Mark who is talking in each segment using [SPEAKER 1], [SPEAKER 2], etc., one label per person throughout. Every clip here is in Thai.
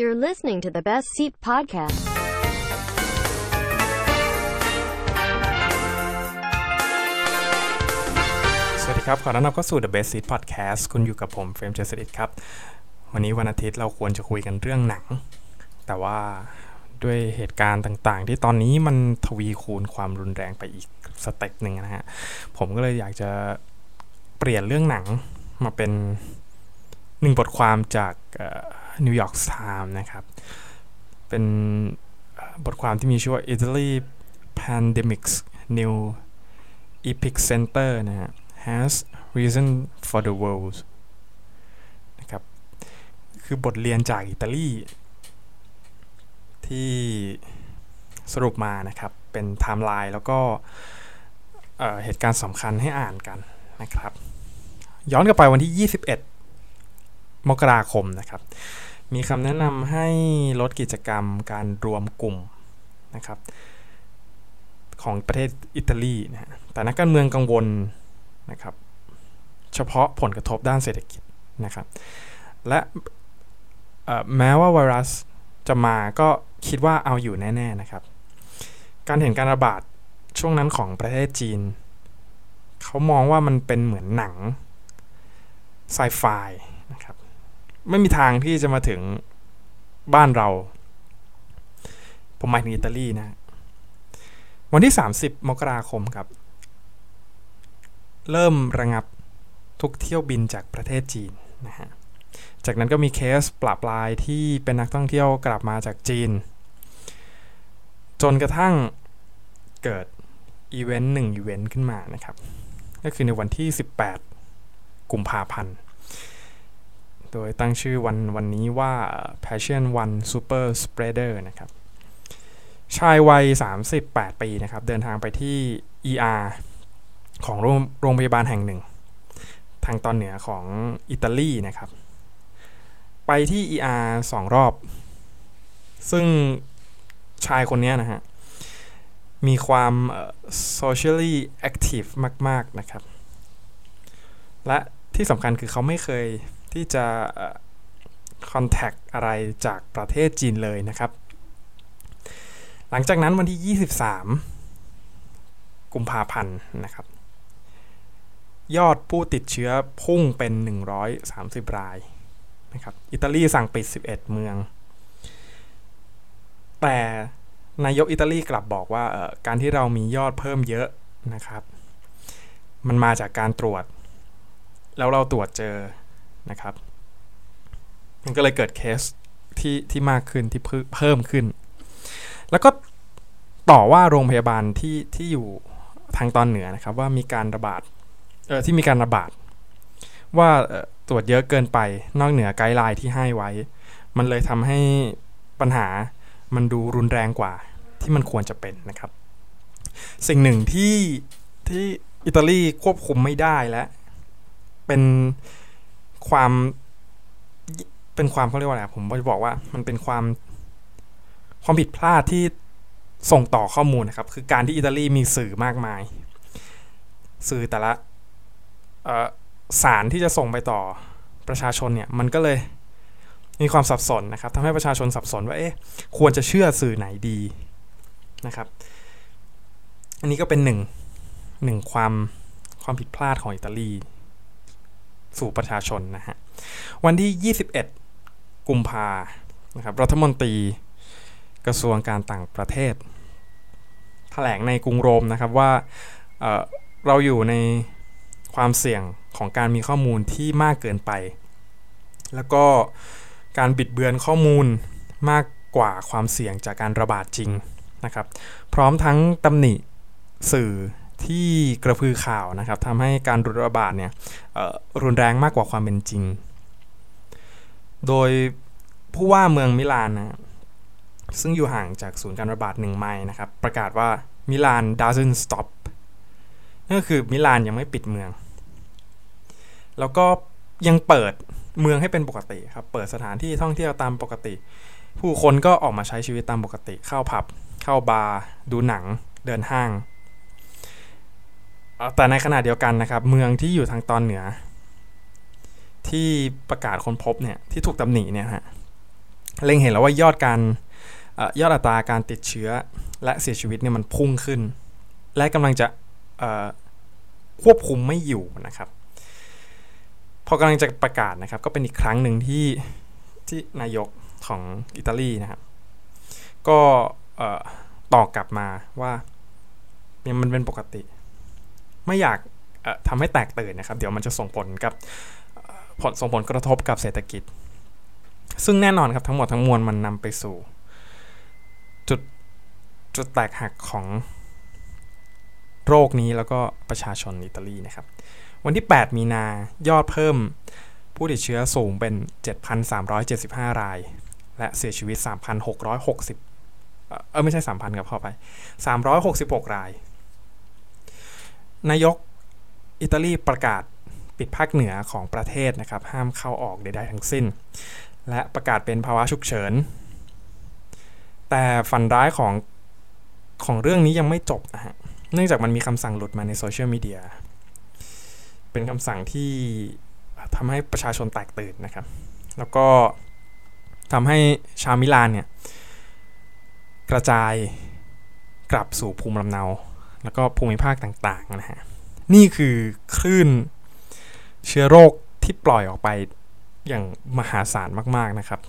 [SPEAKER 1] You're listening to the Best Seat Podcast.
[SPEAKER 2] สวัสดีครับ ขอต้อนรับเข้าสู่ The Best Seat Podcast คุณอยู่กับผมเฟรมเจสดิตครับ วันนี้วันอาทิตย์เราควรจะคุยกันเรื่องหนัง แต่ว่าด้วยเหตุการณ์ต่างๆ ที่ตอนนี้มันทวีคูณความรุนแรงไปอีก step หนึ่งนะฮะ ผมก็เลยอยากจะเปลี่ยนเรื่องหนังมาเป็นหนึ่งบทความจาก New York Times นะครับ เป็นบทความที่มีชื่อว่า Italy, Pandemic's New Epicenter, นะฮะ has lessons for the world นะครับ คือบทเรียนจากอิตาลี ที่สรุปมานะครับ เป็นไทม์ไลน์แล้วก็เหตุการณ์สำคัญให้อ่านกันนะครับ ย้อนกลับไปวันที่ 21 มกราคมนะครับ มีคำแนะนำให้ลดกิจกรรมการรวมกลุ่มนะครับของประเทศอิตาลีนะฮะแต่นักการเมืองกังวลนะครับเฉพาะผลกระทบด้านเศรษฐกิจนะครับและแม้ว่าไวรัสจะมาก็คิดว่าเอาอยู่แน่ๆนะครับ การเห็นการระบาดช่วงนั้นของประเทศจีน เขามองว่ามันเป็นเหมือนหนังไซไฟนะครับ ไม่มีทางที่จะมาถึงบ้านเรา ผมหมายถึงอิตาลีนะ วันที่ 30 มกราคมครับ เริ่มระงับทุกเที่ยวบินจากประเทศจีนนะฮะ จากนั้นก็มีเคสปราบปลายที่เป็นนักท่องเที่ยวกลับมาจากจีน จนกระทั่งเกิดอีเวนต์หนึ่งอีเวนต์ขึ้นมานะครับ ก็คือในวันที่ 18 กุมภาพันธ์ โดยตั้งชื่อวันวันนี้ว่า Passion One Super Spreader นะครับ ชายวัย 38 ปีนะครับ เดินทางไปที่ ER ของโรงโรงพยาบาลแห่งหนึ่ง ทางตอนเหนือของอิตาลีนะครับ ไปที่ ER สองรอบ ซึ่งชายคนนี้นะฮะ มีความ socially active มาก ๆ นะครับ และที่สำคัญคือเขาไม่เคย ที่จะเอ่อ contact อะไรจากประเทศจีนเลยนะครับ หลังจากนั้นวันที่ 23 กุมภาพันธ์นะครับ ยอดผู้ติดเชื้อพุ่งเป็น 130 รายนะครับ อิตาลีสั่งปิด 11 เมือง แต่นายกอิตาลีกลับบอกว่าการที่เรามียอดเพิ่มเยอะนะครับ มันมาจากการตรวจ แล้วเราตรวจเจอ นะครับ มันก็เลยเกิดเคสที่ที่มากขึ้นที่เพิ่มขึ้น แล้วก็ต่อว่าโรงพยาบาลที่ที่อยู่ทางตอนเหนือนะครับ ว่ามีการระบาดเออที่มีการระบาด ว่าตรวจเยอะเกินไปนอกเหนือไกด์ไลน์ที่ให้ไว้ มันเลยทำให้ปัญหามันดูรุนแรงกว่าที่มันควรจะเป็นนะครับ สิ่งหนึ่งที่ที่อิตาลีควบคุมไม่ได้และเป็น ความเป็นความเขาเรียกว่าอะไรผมจะบอกว่ามันเป็นความความผิดพลาดที่ส่งต่อข้อมูลนะครับ คือการที่อิตาลีมีสื่อมากมาย สื่อแต่ละสารที่จะส่งไปต่อประชาชนเนี่ยมันก็เลยมีความสับสนนะครับทำให้ประชาชนสับสนว่าเอ๊ะควรจะเชื่อสื่อไหนดีนะครับ อันนี้ก็เป็นหนึ่งหนึ่งความความผิดพลาดของอิตาลี สู่ประชาชนนะฮะวันที่ 21 กุมภานะครับรัฐมนตรีกระทรวงการต่างประเทศแถลงในกรุงโรมนะครับว่าเเราอยู่ในความเสี่ยงของการมีข้อมูลที่มากเกินไป แล้วก็การบิดเบือนข้อมูลมากกว่าความเสี่ยงจากการระบาดจริงนะครับ พร้อมทั้งตำหนิสื่อ ที่กระพือข่าวนะครับทำให้การระบาดเนี่ยรุนแรงมากกว่าความเป็นจริง โดยผู้ว่าเมืองมิลานนะซึ่งอยู่ห่างจากศูนย์การระบาดหนึ่งไมล์นะครับ ประกาศว่ามิลาน doesn't stop นั่นก็คือมิลานยังไม่ปิดเมือง แล้วก็ยังเปิดเมืองให้เป็นปกติครับ เปิดสถานที่ท่องเที่ยวตามปกติ ผู้คนก็ออกมาใช้ชีวิตตามปกติ เข้าผับ เข้าบาร์ ดูหนัง เดินห้าง แต่ในขณะเดียวกันนะครับ เมืองที่อยู่ทางตอนเหนือ ที่ประกาศค้นพบเนี่ยที่ถูกตำหนิเนี่ยฮะเล็งเห็นแล้วว่ายอดการยอดอัตราการติดเชื้อและเสียชีวิตเนี่ยมันพุ่งขึ้น และกำลังจะควบคุมไม่อยู่นะครับ พอกำลังจะประกาศนะครับ ก็เป็นอีกครั้งหนึ่งที่ที่นายกของอิตาลีนะครับ ก็ตอบกลับมาว่าเนี่ยมันเป็นปกติ ไม่อยากทำให้แตกตื่นนะครับ เดี๋ยวมันจะส่งผลกับผลส่งผลกระทบกับเศรษฐกิจ ซึ่งแน่นอนครับทั้งหมดทั้งมวลมันนำไปสู่ จุดจุดแตกหักของโรคนี้แล้วก็ประชาชนอิตาลีนะครับ วันที่ 8 มีนายอดเพิ่มผู้ติดเชื้อสูงเป็น 7,375 ราย และเสียชีวิต 3,660 เออไม่ใช่ 3,000 ครับเข้าไป 366 ราย นายกอิตาลีประกาศปิดภาคเหนือของประเทศนะครับ ห้ามเข้าออกใดๆทั้งสิ้น และประกาศเป็นภาวะฉุกเฉิน แต่ฝันร้ายของของเรื่องนี้ยังไม่จบนะฮะ เนื่องจากมันมีคำสั่งหลุดมาในโซเชียลมีเดีย เป็นคำสั่งที่ทำให้ประชาชนแตกตื่นนะครับ แล้วก็ทำให้ชาวมิลานเนี่ย กระจายกลับสู่ภูมิลำเนา แล้วก็ภูมิภาคต่างๆนะฮะนี่คือคลื่นเชื้อโรคที่ปล่อยออกไปอย่างมหาศาลมากๆนะครับ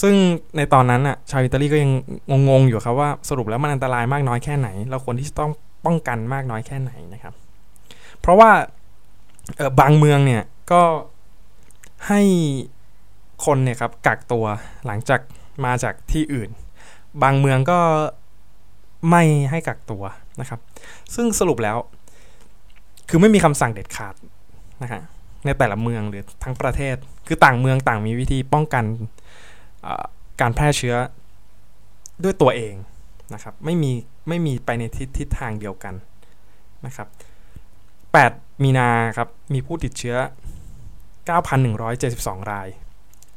[SPEAKER 2] ซึ่งในตอนนั้นอะชาวอิตาลีก็ยังงงๆอยู่ครับว่าสรุปแล้วมันอันตรายมากน้อยแค่ไหน เราควรที่จะต้องป้องกันมากน้อยแค่ไหนนะครับ เพราะว่าบางเมืองเนี่ยก็ให้คนเนี่ยครับกักตัวหลังจากมาจากที่อื่น บางเมืองก็ ไม่ให้กักตัวนะครับ ซึ่งสรุปแล้ว คือไม่มีคำสั่งเด็ดขาดนะฮะในแต่ละเมืองหรือทั้งประเทศ คือต่างเมืองต่างมีวิธีป้องกันการแพร่เชื้อด้วยตัวเองนะครับ ไม่มีไม่มีไปในทิศททางเดียวกันนะครับ 8 มีนาครับ มีผู้ติดเชื้อ 9,172 ราย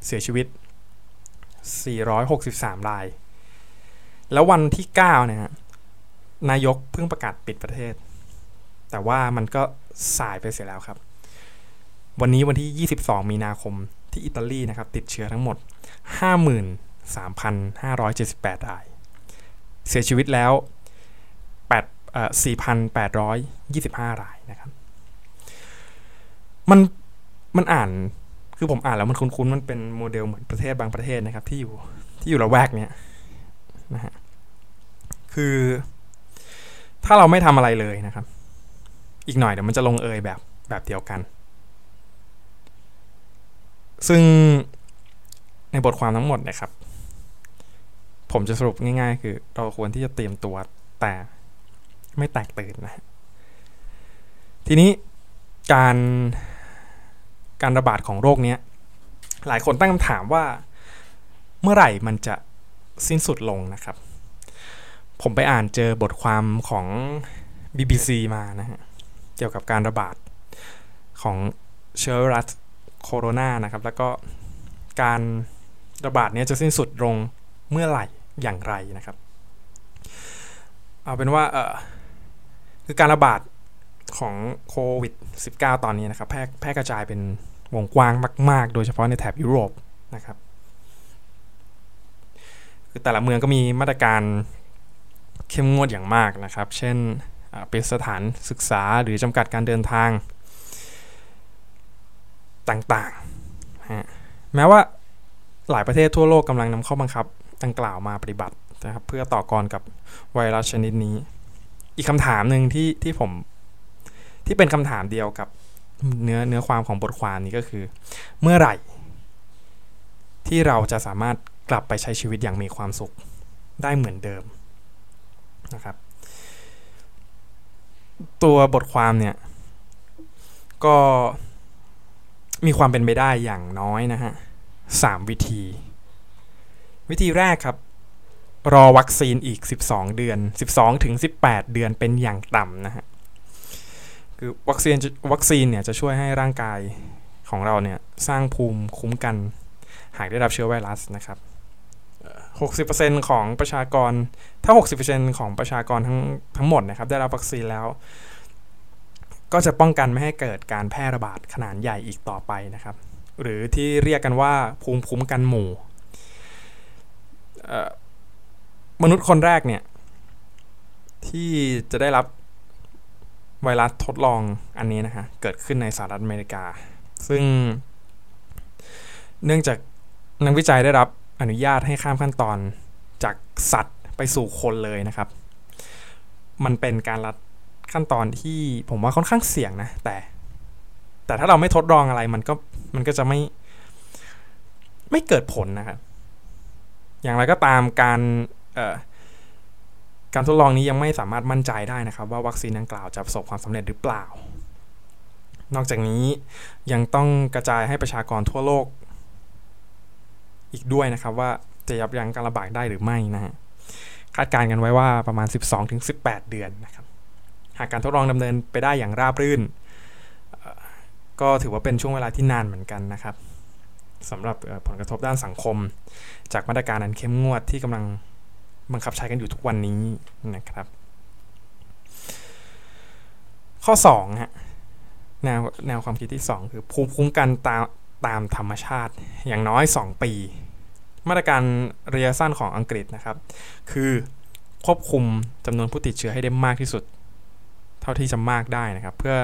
[SPEAKER 2] เสียชีวิต 463 ราย แล้ววันที่9เนี่ยนายกเพิ่งประกาศปิดประเทศ แต่ว่ามันก็สายไปเสียแล้วครับ วันนี้วันที่ 22 มีนาคมที่อิตาลีนะครับ ติดเชื้อทั้งหมด 53,578 ราย เสียชีวิตแล้ว4,825 รายนะครับ มันมันอ่านคือผมอ่านแล้วมันคุ้นๆ มันเป็นโมเดลเหมือนประเทศบางประเทศนะครับ ที่อยู่ที่อยู่ระแวกเนี้ยนะฮะ คือ ถ้าเราไม่ทำอะไรเลยนะครับ อีกหน่อยเดี๋ยวมันจะลงเอยแบบแบบเดียวกัน ซึ่งในบทความทั้งหมดนะครับ ผมจะสรุปง่าย ๆ คือ เราควรที่จะเตรียมตัวแต่ไม่แตกตื่นนะ ทีนี้การการระบาดของโรคนี้หลายคนตั้งคำถามว่าเมื่อไหร่มันจะสิ้นสุดลงนะครับ ผมไปอ่านเจอบทความของ BBC มานะฮะ เกี่ยวกับการระบาดของเชื้อไวรัสโคโรนานะครับ แล้วก็การระบาดนี้จะสิ้นสุดลงเมื่อไหร่อย่างไรนะครับ เอาเป็นว่าเออคือการระบาดของโควิด -19 ตอนนี้นะครับ แพร่แพร่กระจายเป็นวงกว้างมาก ๆ โดยเฉพาะในแถบยุโรปนะครับ คือแต่ละเมืองก็มีมาตรการ เข้มงวดอย่างมากนะครับ เช่นเป็นสถานศึกษาหรือจำกัดการเดินทางต่างๆ แม้ว่าหลายประเทศทั่วโลกกำลังนำข้อบังคับดังกล่าวมาปฏิบัตินะครับเพื่อต่อกรกับไวรัสชนิดนี้ อีกคำถามหนึ่งที่ที่ผมที่เป็นคำถามเดียวกับเนื้อเนื้อความของบทความนี้ก็คือ เมื่อไหร่ ที่เราจะสามารถกลับไปใช้ชีวิตอย่างมีความสุขได้เหมือนเดิม นะครับ ตัวบทความเนี่ย ก็มีความเป็นไปได้อย่างน้อยนะฮะสามวิธี วิธีแรกครับ รอวัคซีนอีก 12 เดือน 12ถึง18 เดือนเป็นอย่างต่ำนะฮะคือวัคซีนวัคซีนเนี่ยจะช่วยให้ร่างกายของเราเนี่ย สร้างภูมิคุ้มกัน หากได้รับเชื้อไวรัสนะครับ 60%ของประชากร ถ้า 60%ของประชากรทั้งทั้งหมดนะครับ ได้รับวัคซีนแล้ว ก็จะป้องกันไม่ให้เกิดการแพร่ระบาดขนาดใหญ่อีกต่อไปนะครับ หรือที่เรียกกันว่าภูมิคุ้มกันหมู่มนุษย์คนแรกเนี่ย ที่จะได้รับไวรัสทดลองอันนี้นะฮะเกิดขึ้นในสหรัฐอเมริกา ซึ่งเนื่องจากนักวิจัยได้รับ อนุญาตให้ข้ามขั้นตอนจากสัตว์ไปสู่คนเลยนะครับ มันเป็นการรัดขั้นตอนที่ผมว่าค่อนข้างเสี่ยงนะ แต่ แต่ถ้าเราไม่ทดลองอะไรมันก็มันก็จะไม่ ไม่เกิดผลนะครับ อย่างไรก็ตามการการทดลองนี้ยังไม่สามารถมั่นใจได้นะครับ ว่าวัคซีนดังกล่าวจะประสบความสำเร็จหรือเปล่า นอกจากนี้ยังต้องกระจายให้ประชากรทั่วโลก อีกด้วยนะครับว่าจะยับยั้งการระบาดได้หรือไม่นะฮะคาดการณ์กันไว้ว่าประมาณ 12-18 เดือนนะครับหากการทดลองดำเนินไปได้อย่างราบรื่น ก็ถือว่าเป็นช่วงเวลาที่นานเหมือนกันนะครับสำหรับผลกระทบด้านสังคม จากมาตรการอันเข้มงวดที่กำลังบังคับใช้กันอยู่ทุกวันนี้นะครับ ข้อ2ฮะแนวแนวความคิดที่ 2 คือภูมิคุ้มกันตาม ตามธรรมชาติอย่างน้อย 2 ปี มาตรการระยะสั้นของอังกฤษนะครับ คือควบคุมจำนวนผู้ติดเชื้อให้ได้มากที่สุด เท่าที่จะมากได้นะครับ เพื่อ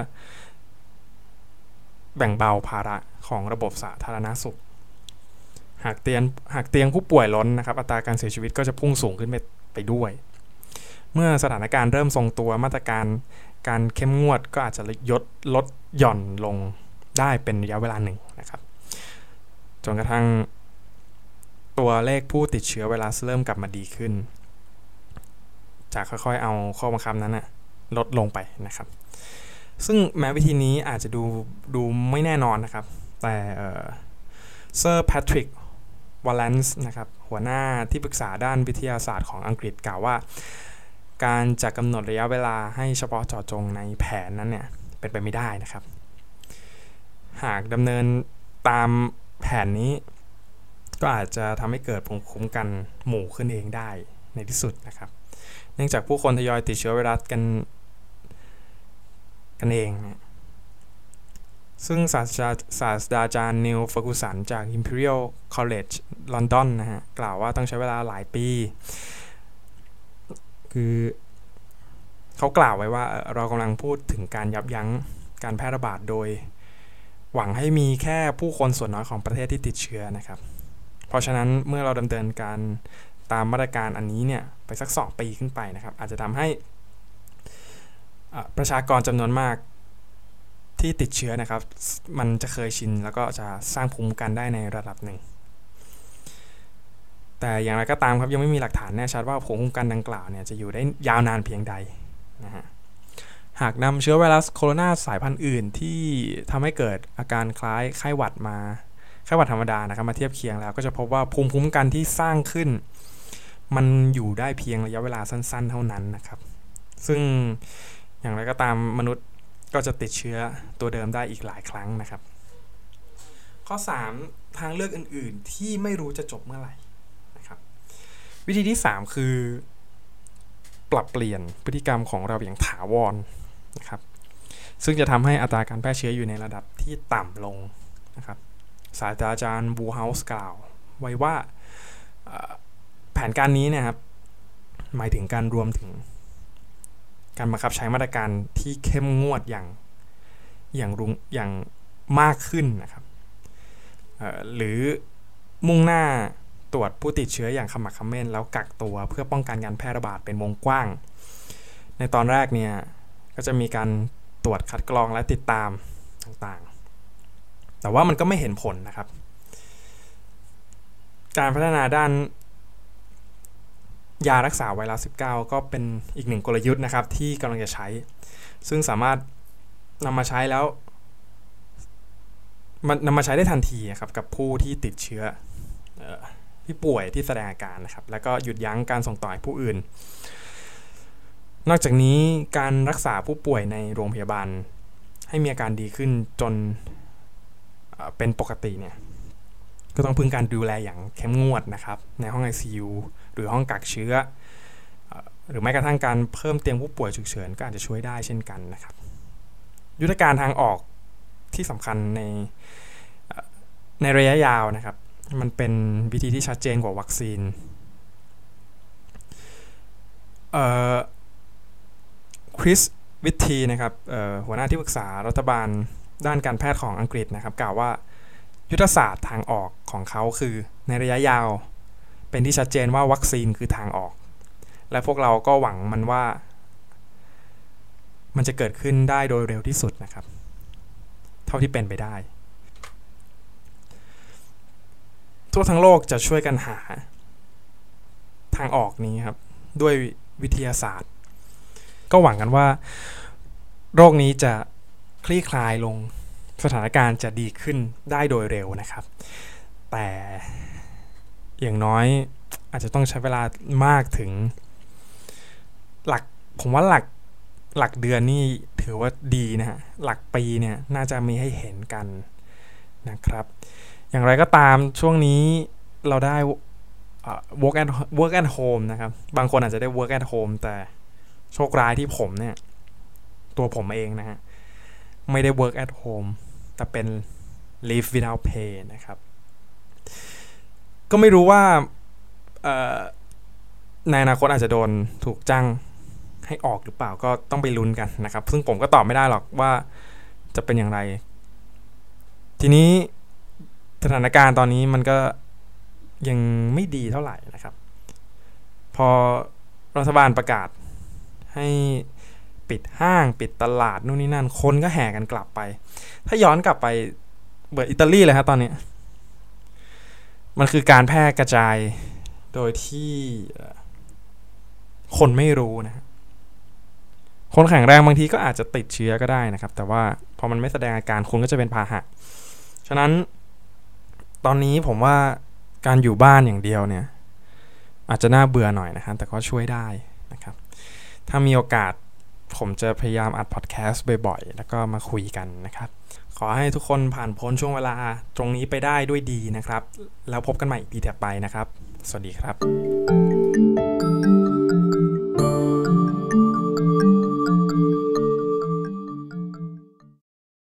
[SPEAKER 2] แบ่งเบาภาระของระบบสาธารณาสุข หากเตียงหากเตียงผู้ป่วยล้นนะครับ อัตราการเสียชีวิตก็จะพุ่งสูงขึ้นไปไปด้วย เมื่อสถานการณ์เริ่มทรงตัวมาตรการการเข้มงวดก็อาจจะลดลดหย่อนลงได้เป็นระยะเวลาหนึ่งนะครับ จนกระทั่ง ตัวเลขผู้ติดเชื้อไวรัสเริ่มกลับมาดีขึ้น จากค่อยๆ เอาข้อบังคับนั้นนะลดลงไปนะครับ ซึ่งแม้วิธีนี้อาจจะดูดูไม่แน่นอนนะครับ แต่เซอร์แพทริกวอลเลนส์นะครับหัวหน้าที่ปรึกษาด้านวิทยาศาสตร์ของอังกฤษกล่าวว่า การจะกำหนดระยะเวลาให้เฉพาะเจาะจงในแผนนั้นเนี่ยเป็นไปไม่ได้นะครับ หากดำเนินตาม แผนนี้ก็อาจจะทำให้เกิดภูมิคุ้มกันหมู่ขึ้นเองได้ในที่สุดนะครับ เนื่องจากผู้คนทยอยติดเชื้อไวรัสกันกันเองเนี่ยซึ่งศาสตราจารย์นิวฟอร์กูสันจาก Imperial College London นะฮะ กล่าวว่าต้องใช้เวลาหลายปี คือเขากล่าวไว้ว่าเรากำลังพูดถึงการยับยั้งการแพร่ระบาดโดย หวังให้มีแค่ผู้คนส่วนน้อยของประเทศที่ติดเชื้อนะครับ เพราะฉะนั้นเมื่อเราดำเนินการตามมาตรการอันนี้เนี่ยไปสัก 2 ปีขึ้นไปนะครับ อาจจะทำให้ประชากรจำนวนมากที่ติดเชื้อนะครับ มันจะเคยชินแล้วก็จะสร้างภูมิกันได้ในระดับหนึ่ง แต่อย่างไรก็ตามครับยังไม่มีหลักฐานแน่ชัดว่าภูมิคุ้มกันดังกล่าวเนี่ยจะอยู่ได้ยาวนานเพียงใดนะฮะ หากนำเชื้อไวรัสโคโรนาสายพันธุ์อื่นที่ทำให้เกิดอาการคล้ายไข้หวัดมาไข้หวัดธรรมดานะครับมาเทียบเคียงแล้วก็จะพบว่าภูมิคุ้มกันที่สร้างขึ้น มันอยู่ได้เพียงระยะเวลาสั้น ๆ เท่านั้นนะครับ ซึ่งอย่างไรก็ตามมนุษย์ก็จะติดเชื้อตัวเดิมได้อีกหลายครั้งนะครับ ข้อ 3 ทางเลือกอื่น ๆ ที่ไม่รู้จะจบเมื่อไหร่นะครับ วิธีที่ 3 คือ ปรับเปลี่ยนพฤติกรรมของเราอย่างถาวร นะครับซึ่งจะทำให้อัตราการแพร่เชื้ออยู่ในระดับที่ต่ำลงนะครับศาสตราจารย์บูเฮาส์กล่าว ไว้ว่าแผนการนี้นะครับ หมายถึงการรวมถึง การบังคับใช้มาตรการที่เข้มงวดอย่างอย่างรุงอย่างมากขึ้นนะครับหรือมุ่งหน้าตรวจผู้ติดเชื้ออย่างขมักขม้นแล้วกักตัวเพื่อป้องกันการแพร่ระบาดเป็นวงกว้าง ในตอนแรกเนี่ย ก็จะมีการตรวจคัดกรองและติดตามต่างๆ แต่ว่ามันก็ไม่เห็นผลนะครับ การพัฒนาด้าน ยารักษาไวรัส 19 ก็เป็นอีกหนึ่งกลยุทธ์นะครับ ที่กำลังจะใช้ ซึ่งสามารถนำมาใช้แล้วมันนำมาใช้ได้ทันทีครับกับผู้ที่ติดเชื้อที่ป่วยที่แสดงอาการนะครับ แล้วก็หยุดยั้งการส่งต่อให้ผู้อื่น นอกจากนี้การรักษาผู้ป่วยในโรงพยาบาล ให้มีอาการดีขึ้นจนเป็นปกติเนี่ยก็ต้องพึ่งการดูแลอย่างเข้มงวดนะครับ ในห้อง ICU หรือห้องกักเชื้อ หรือแม้กระทั่งการเพิ่มเตียงผู้ป่วยฉุกเฉินก็อาจจะช่วยได้เช่นกันนะครับ ยุทธการทางออกที่สำคัญในในระยะยาวนะครับ มันเป็นวิธีที่ชัดเจนกว่าวัคซีน เอ่อ คริสวิธีนะครับหัวหน้าที่ปรึกษารัฐบาลด้านการแพทย์ของอังกฤษนะครับ กล่าวว่ายุทธศาสตร์ทางออกของเขาคือในระยะยาว เป็นที่ชัดเจนว่าวัคซีนคือทางออก และพวกเราก็หวังมันว่า มันจะเกิดขึ้นได้โดยเร็วที่สุดนะครับ เท่าที่เป็นไปได้ ทั่วทั้งโลกจะช่วยกันหา ทางออกนี้ครับ ด้วยวิทยาศาสตร์ ก็หวังกันว่า โรคนี้จะคลี่คลายลงสถานการณ์จะดีขึ้นได้โดยเร็วนะครับ แต่อย่างน้อยอาจจะต้องใช้เวลามากถึง หลักผมว่าหลักหลักเดือนนี่ถือว่าดีนะฮะหลักปีเนี่ยน่าจะมีให้เห็นกันนะครับ อย่างไรก็ตามช่วงนี้เราได้ work at work at home นะครับ บางคนอาจจะได้ work at home แต่ โชคร้ายที่ผมเนี่ย ตัวผมเองนะฮะ ไม่ได้ work at home แต่เป็น leave without pay นะครับ ก็ไม่รู้ว่าในอนาคตอาจจะโดนถูกจ้างให้ออกหรือเปล่าก็ต้องไปลุ้นกันนะครับ ซึ่งผมก็ตอบไม่ได้หรอกว่าจะเป็นอย่างไร ทีนี้สถานการณ์ตอนนี้มันก็ยังไม่ดีเท่าไหร่นะครับ พอรัฐบาลประกาศ ให้ปิดห้างปิดตลาดนู่นนี่นั่น คนก็แห่กันกลับไป ถ้าย้อนกลับไปเบิดอิตาลีเลยครับตอนนี้ มันคือการแพร่กระจายโดยที่คนไม่รู้นะคนแข็งแรงบางทีก็อาจจะติดเชื้อก็ได้นะครับ แต่ว่าพอมันไม่แสดงอาการคุณก็จะเป็นพาหะ ฉะนั้นตอนนี้ผมว่าการอยู่บ้านอย่างเดียวเนี่ย อาจจะน่าเบื่อหน่อยนะครับแต่ก็ช่วยได้นะครับ ถ้ามีโอกาสผมจะพยายามอัดพอดแคสต์บ่อยๆ แล้วก็มาคุยกันนะครับ ขอให้ทุกคนผ่านพ้นช่วงเวลาตรงนี้ไปได้ด้วยดีนะครับ แล้วพบกันใหม่ปีถัดไปนะครับ สวัสดีครับ